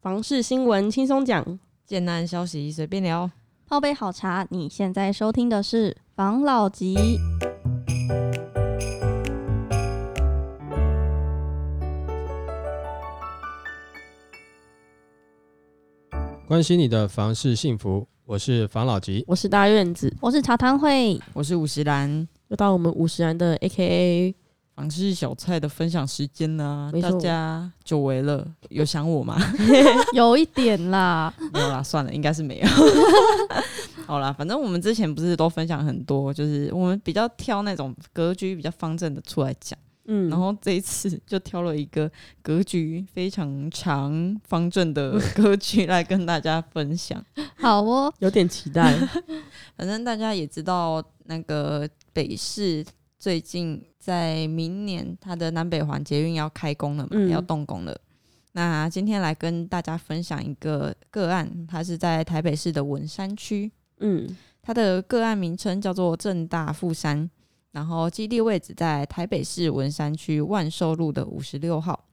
房事新闻轻松讲，简单消息随便聊。泡杯好茶，你现在收听的是房老吉。关心你的房事幸福，我是房老吉。我是大院子，我是茶汤会，我是五十岚，又到我们五十岚的 A K A 房事小菜的分享时间呢、大家久违了，有想我吗？有一点啦，没有啦，算了，应该是没有。好啦，反正我们之前不是都分享很多，就是我们比较挑那种格局比较方正的出来讲，嗯，然后这一次就挑了一个格局非常长方正的格局来跟大家分享。好哦，有点期待，反正大家也知道，那个北市最近在明年它的南北环捷运要开工了嘛，嗯要动工了。那今天来跟大家分享一个个案，它是在台北市的文山区，嗯它的个案名称叫做正大富山，然后基地位置在台北市文山区万寿路的五十六号，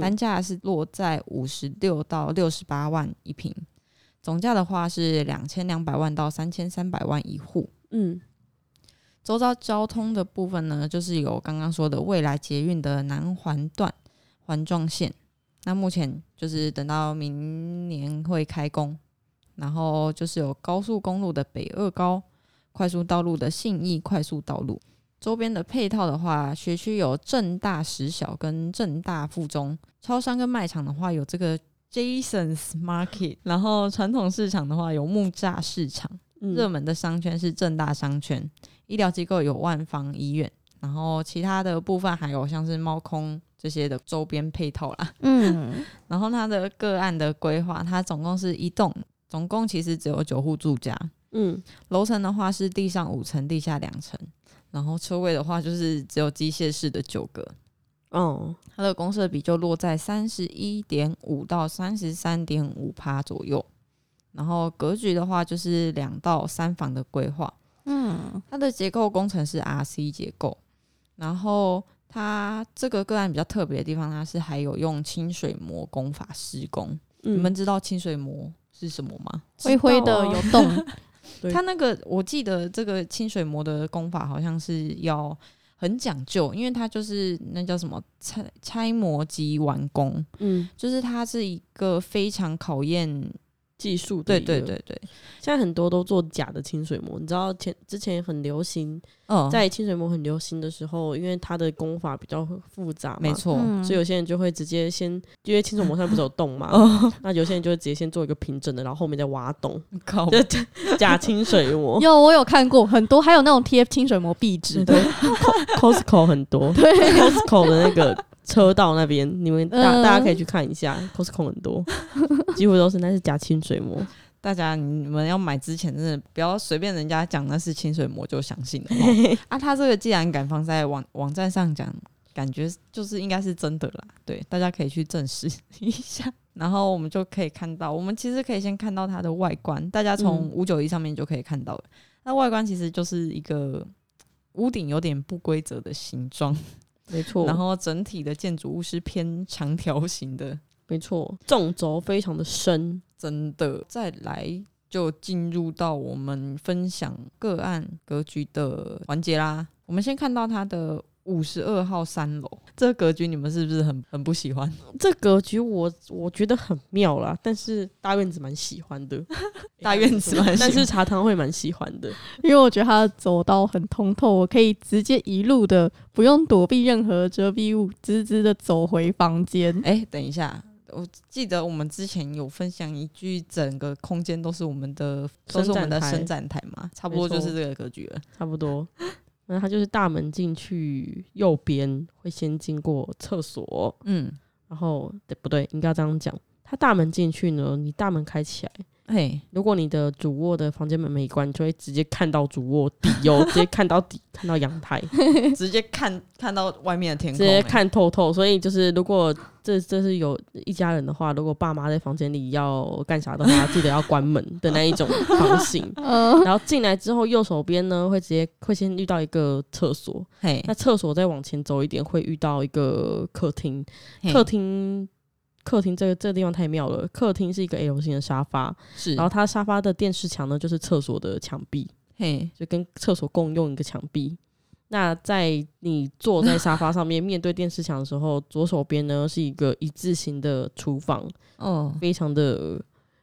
单嗯价是落在五十六到六十八万一平，总价的话是两千两百万到三千三百万一户。嗯周遭交通的部分呢，就是有刚刚说的未来捷运的南环段环状线。那目前就是等到明年会开工，然后就是有高速公路的北二高、快速道路的信义快速道路。周边的配套的话，学区有正大实小跟正大附中，超商跟卖场的话有这个 Jason's Market，然后传统市场的话有木栅市场。嗯。热门的商圈是正大商圈，医疗机构有万方医院，然后其他的部分还有像是猫空这些的周边配套啦。嗯，然后它的个案的规划，它总共是一栋，总共其实只有九户住家，嗯。楼层的话是地上五层，地下两层，然后车位的话就是只有机械式的九个。哦，它的公设比就落在三十一点五到三十三点五趴左右，然后格局的话就是两到三房的规划，嗯，它的结构工程是 RC 结构，然后它这个个案比较特别的地方，它是还有用清水模工法施工。嗯。你们知道清水模是什么吗？灰灰的有洞，它那个我记得这个清水模的工法好像是要很讲究，因为它就是那叫什么拆拆模及完工，嗯。就是它是一个非常考验。技术对对对对，现在很多都做假的清水膜，你知道前之前很流行，哦，在清水膜很流行的时候，因为它的工法比较复杂嘛，没错，嗯。所以有些人就会直接先，因为清水膜上不是有洞嘛，哦，那有些人就会直接先做一个平整的，然后后面再挖洞，靠。就假清水膜。有我有看过很多，还有那种贴清水膜壁纸的，Costco 很多，对。Costco 的那个车道那边，你们大、嗯大家可以去看一下，Costco 很多，几乎都是那是假清水膜。大家你们要买之前，真的不要随便人家讲那是清水膜就相信了 哦啊！他这个既然敢放在网网站上讲，感觉就是应该是真的啦。对，大家可以去证实一下。然后我们就可以看到，我们其实可以先看到它的外观，大家从嗯五九一上面就可以看到了。那外观其实就是一个屋顶有点不规则的形状，没错，然后整体的建筑物是偏长条形的，没错，纵轴非常的深。真的，再来就进入到我们分享个案格局的环节啦。我们先看到它的五十二号三楼，这个格局你们是不是很很不喜欢？这格局我我觉得很妙啦，但是大院子蛮喜欢的，大院子蛮 喜欢但是茶汤会蛮喜欢的。因为我觉得它的走道很通透，我可以直接一路的不用躲避任何遮蔽物，直直的走回房间。哎、等一下。我记得我们之前有分享一句，整个空间都是我们的，都是我们的伸展台嘛，差不多就是这个格局了。差不多。那它就是大门进去右边会先经过厕所，嗯，然后对不对？应该这样讲。它大门进去呢，你大门开起来，嘿，如果你的主卧的房间门没关，你就会直接看到主卧底哟，直接看到底，看到阳台，直接看看到外面的天空。直、接欸看透透。所以就是，如果这这是有一家人的话，如果爸妈在房间里要干啥的话，记得要关门的那一种房型。嗯，然后进来之后，右手边呢会直接会先遇到一个厕所，嘿那，厕所再往前走一点会遇到一个客厅，客厅客厅这个这个地方太妙了，客厅是一个 L 型的沙发，是，然后它沙发的电视墙呢就是厕所的墙壁，嘿，就跟厕所共用一个墙壁。那在你坐在沙发上面面对电视墙的时候，左手边呢是一个一字形的厨房，哦，非常的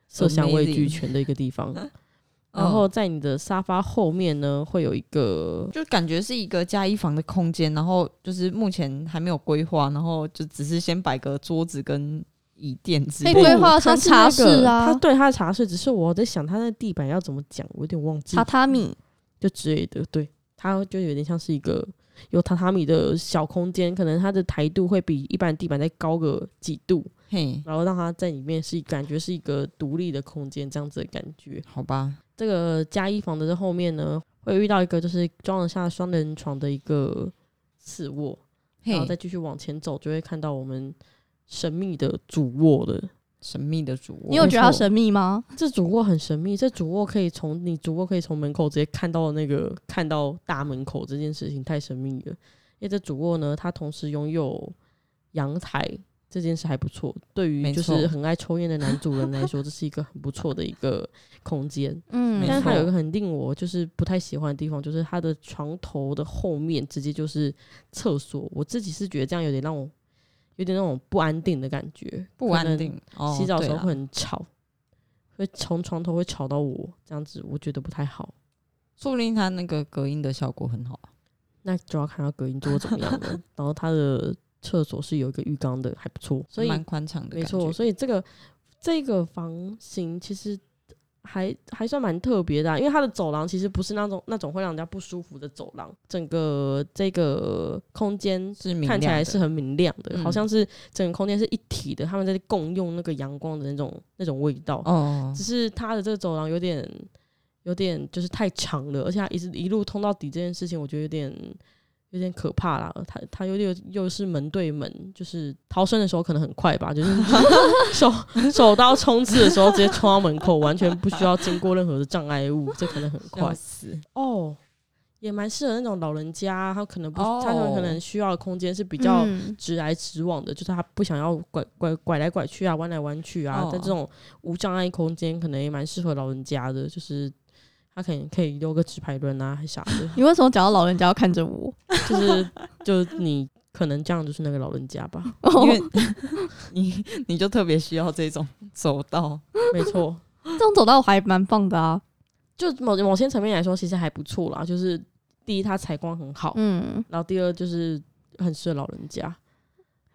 色香味俱全的一个地方。然后在你的沙发后面呢，会有一个就感觉是一个加衣房的空间，然后就是目前还没有规划，然后就只是先摆个桌子跟椅垫之类的。可以规划成茶室啊他对他的茶室，只是我在想他那地板要怎么讲，我有点忘记榻榻米，就之类的。对，它就有点像是一个有榻榻米的小空间，可能它的台度会比一般地板再高个几度，嘿，然后让它在里面是感觉是一个独立的空间，这样子的感觉。好吧，这个加衣房的这后面呢，会遇到一个就是装得下双人床的一个次卧，然后再，继续往前走，就会看到我们神秘的主卧的。神秘的主卧，你有觉得它神秘吗？这主卧很神秘，这主卧可以从你主卧可以从门口直接看到那个看到大门口这件事情太神秘了。因为这主卧呢，它同时拥有阳台，这件事还不错。对于就是很爱抽烟的男主人来说，这是一个很不错的一个空间。嗯但是它有一个很令我就是不太喜欢的地方，就是它的床头的后面直接就是厕所。我自己是觉得这样有点让我有点那种不安定的感觉，不安定，哦洗澡的时候会很吵，会从床头会吵到我，这样子我觉得不太好。说不定它那个隔音的效果很好啊。那就要看它隔音做得怎么样了。然后它的厕所是有一个浴缸的，还不错。所以蛮宽敞的，没错，，所以这个这个房型其实还还算蛮特别的啊、因为它的走廊其实不是那种那种会让人家不舒服的走廊，整个这个空间是看起来是很明亮的，嗯好像是整个空间是一体的，他们在共用那个阳光的那种那种味道。哦只，是它的这个走廊有点有点就是太长了，而且它一直一路通到底这件事情，我觉得有点有点可怕啦。他他有点又是门对门，就是逃生的时候可能很快吧，就是 手手刀冲刺的时候直接冲到门口，完全不需要经过任何的障碍物，这可能很快哦。也蛮适合那种老人家，他可能不，哦他们可能需要的空间是比较嗯直来直往的，就是他不想要拐拐拐来拐去啊，弯来弯去啊。哦在这种无障碍空间，可能也蛮适合老人家的，就是他可能可以留个纸牌轮啊，还啥的。你为什么讲到老人家要看着我？就是就是你可能这样就是那个老人家吧，因为 你你就特别需要这种走道，没错。这种走道还蛮棒的啊。就某某些层面来说，其实还不错啦。就是第一，它采光很好，嗯，然后第二就是很适合老人家。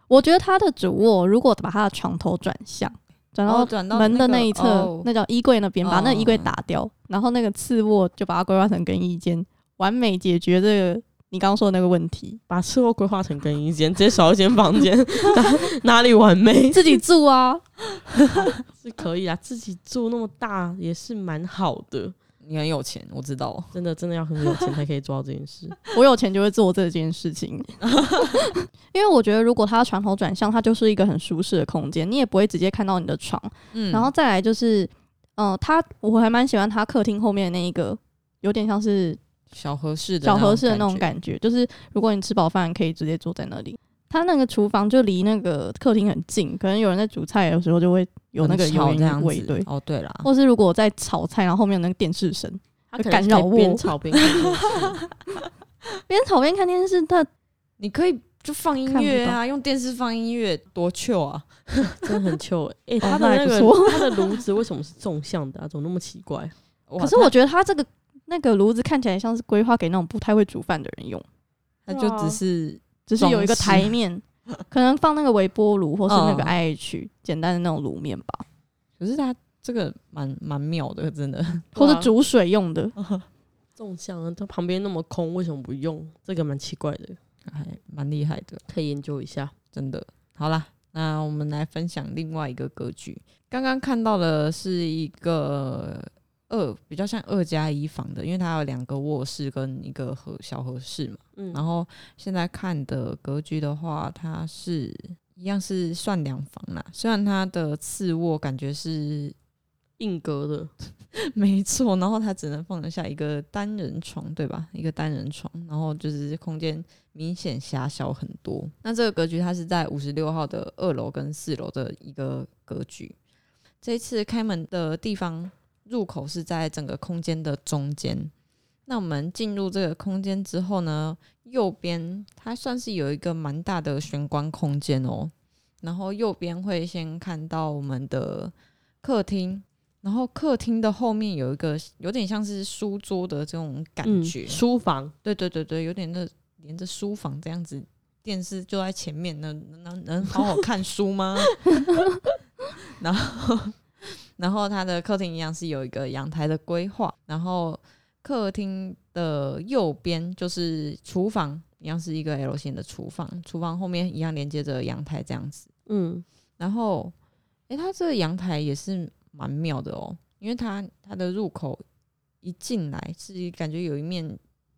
我觉得他的主卧如果把他的床头转向，转到哦转到门的那一侧，哦那叫衣柜那边，把那衣柜哦打掉，然后那个次卧就把它规划成更衣间，完美解决这个你刚刚说的那个问题。把次卧规划成更衣间，直接少一间房间，哪哪里完美？自己住啊，是可以啊，自己住那么大也是蛮好的。你很有钱，我知道，真的真的要很有钱才可以做到这件事。我有钱就会做这件事情，因为我觉得如果他床头转向，它就是一个很舒适的空间，你也不会直接看到你的床。嗯然后再来就是，嗯、他我还蛮喜欢他客厅后面的那一个，有点像是小合适的小合适的那种，感觉，就是如果你吃饱饭可以直接坐在那里。他那个厨房就离那个客厅很近，可能有人在煮菜的时候就会有那个油这样子烟味，对。哦，对啦，或是如果我在炒菜，然后后面有那个电视声，它干扰我边炒边看电视 边炒边看电视，它你可以就放音乐啊，用电视放音乐，多 chill 啊！真的很糗哎、欸！哦他的那个那还不错他的炉子为什么是纵向的啊？怎么那么奇怪？可是我觉得它这个那个炉子看起来像是规划给那种不太会煮饭的人用，它它就只是只是有一个台面，可能放那个微波炉或是那个嗯 IH 简单的那种卤面吧，可是它这个蛮蛮妙的，真的。或是煮水用的。纵向啊，它旁边那么空，为什么不用？这个蛮奇怪的，还蛮厉害的，可以研究一下。真的。好啦，那我们来分享另外一个格局。刚刚看到的是一个二，比较像二加一房的，因为它有两个卧室跟一个合小合室嘛。嗯，然后现在看的格局的话，它是一样是算两房啦，虽然它的次卧感觉是硬格的，没错，然后它只能放得下一个单人床，对吧？一个单人床，然后就是空间明显狭小很多。那这个格局它是在五十六号的二楼跟四楼的一个格局。这一次开门的地方入口是在整个空间的中间。那我们进入这个空间之后呢，右边它算是有一个蛮大的玄关空间哦。然后右边会先看到我们的客厅。然后客厅的后面有一个有点像是书桌的这种感觉，嗯书房，对对对对，有点那连着书房这样子，电视就在前面，能能能好好看书吗？然后然后它的客厅一样是有一个阳台的规划，然后客厅的右边就是厨房，一样是一个 L 型的厨房，厨房后面一样连接着阳台这样子，嗯，然后诶，它这个阳台也是。蛮妙的哦，因为它它的入口一进来是感觉有一面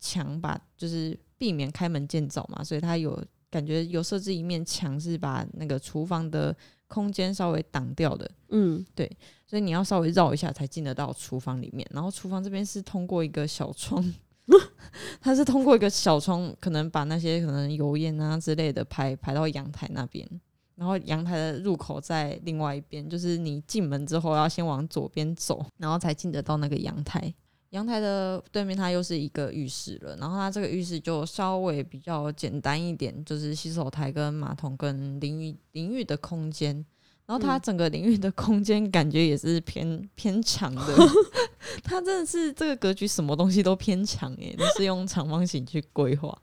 墙把，就是避免开门见灶嘛，所以它有感觉有设置一面墙是把那个厨房的空间稍微挡掉的，嗯，对，所以你要稍微绕一下才进得到厨房里面，然后厨房这边是通过一个小窗 它是通过一个小窗，可能把那些可能油烟啊之类的排排到阳台那边。然后阳台的入口在另外一边，就是你进门之后要先往左边走，然后才进得到那个阳台。阳台的对面它又是一个浴室了，然后它这个浴室就稍微比较简单一点，就是洗手台跟马桶跟淋浴淋浴的空间。然后它整个淋浴的空间感觉也是偏偏长的，它真的是这个格局什么东西都偏长诶，都是用长方形去规划。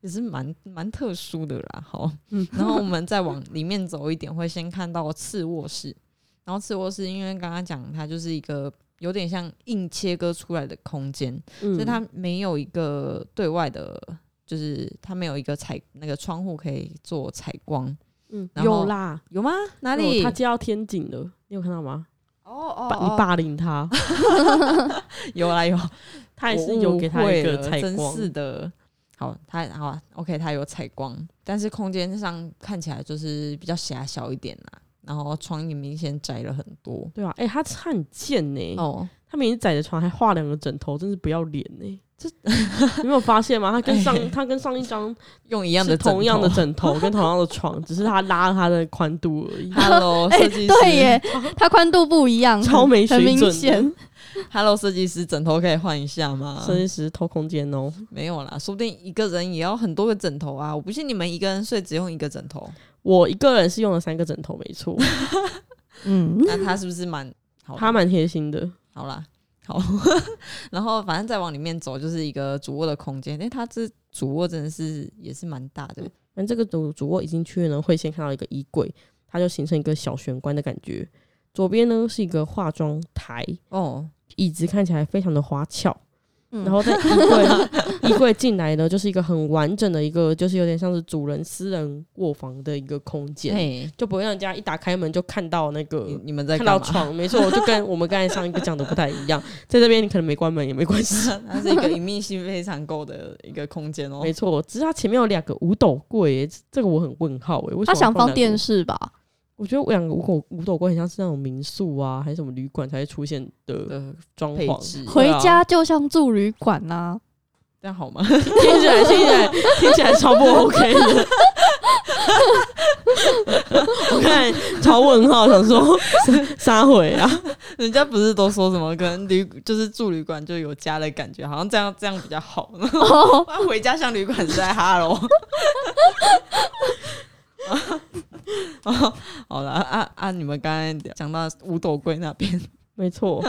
也是蛮蛮特殊的啦，好，然后我们再往里面走一点，会先看到次卧室，然后次卧室因为刚刚讲它就是一个有点像硬切割出来的空间，所以它没有一个对外的，就是它没有一个采那个窗户可以做采光，嗯，有啦，有吗？哪里？他接到天井了，你有看到吗？哦哦，你霸凌他，有啦有，他也是有给他一个采光，是的。好，它好，OK，它有采光，但是空间上看起来就是比较狭小一点啦。然后床也明显窄了很多，对啊，哎，他很贱呢。哦，他明明窄的床还画两个枕头，真是不要脸呢。这 你没有发现吗？他跟上 他跟上一张用一样的同样的枕头 跟同样的床，只是他拉他的宽度而已。Hello，设计师，对耶，他宽度不一样，超没水准。Hello，设计师，枕头可以换一下吗？设计师偷空间哦，没有啦，说不定一个人也要很多个枕头啊！我不信你们一个人睡只用一个枕头，我一个人是用了三个枕头，没错。嗯，那他是不是蛮好？他蛮贴心的。好啦，好，然后反正再往里面走就是一个主卧的空间。哎，他这主卧真的是也是蛮大的。反正这个主主卧一进去呢，会先看到一个衣柜，它就形成一个小玄关的感觉。左边呢是一个化妆台哦。椅子看起来非常的花俏，然后在衣柜 衣柜进来呢，就是一个很完整的一个，就是有点像是主人私人卧房的一个空间，就不会让人家一打开门就看到那个你们在看到床，没错，就跟我们刚才上一个讲的不太一样，在这边你可能没关门也没关系，它是一个隐秘性非常够的一个空间哦，没错，只是它前面有两个五斗柜，这个我很问号哎，他想放电视吧？我觉得两个五斗五斗柜很像是那种民宿啊，还是什么旅馆才会出现的装潢。回家就像住旅馆呐，这样好吗？听起来听起来听起来超不 OK 的。我看超问号，想说撒回啊？人家不是都说什么跟旅就是住旅馆就有家的感觉，好像这样这样比较好。回家像旅馆是在哈喽。哦，好了，按按你们刚才讲到五斗柜那边，没错。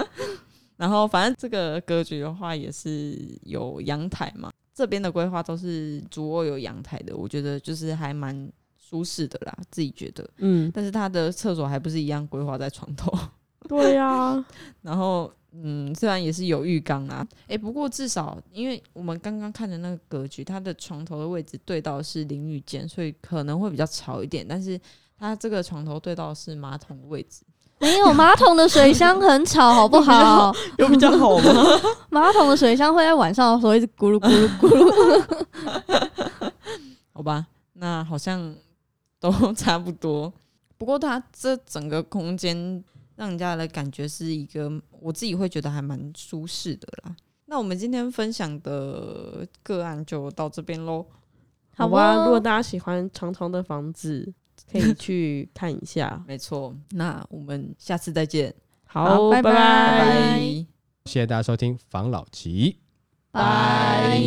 然后反正这个格局的话也是有阳台嘛，这边的规划都是主卧有阳台的，我觉得就是还蛮舒适的啦，自己觉得。嗯，但是他的厕所还不是一样规划在床头。对呀，然后。嗯，虽然也是有浴缸啊，诶，不过至少因为我们刚刚看的那个格局，它的床头的位置对到是淋浴间，所以可能会比较吵一点。但是它这个床头对到是马桶的位置，没有马桶的水箱很吵，好不好？有比较好吗？马桶的水箱会在晚上的时候一直咕噜咕噜咕噜。好吧，那好像都差不多。不过它这整个空间。让人家的感觉是一个我自己会觉得还蛮舒适的啦。那我们今天分享的个案就到这边喽。好吧，哦如果大家喜欢长长的房子，可以去看一下。没错，那我们下次再见，好，拜拜拜拜拜。谢谢大家收听房老吉。拜。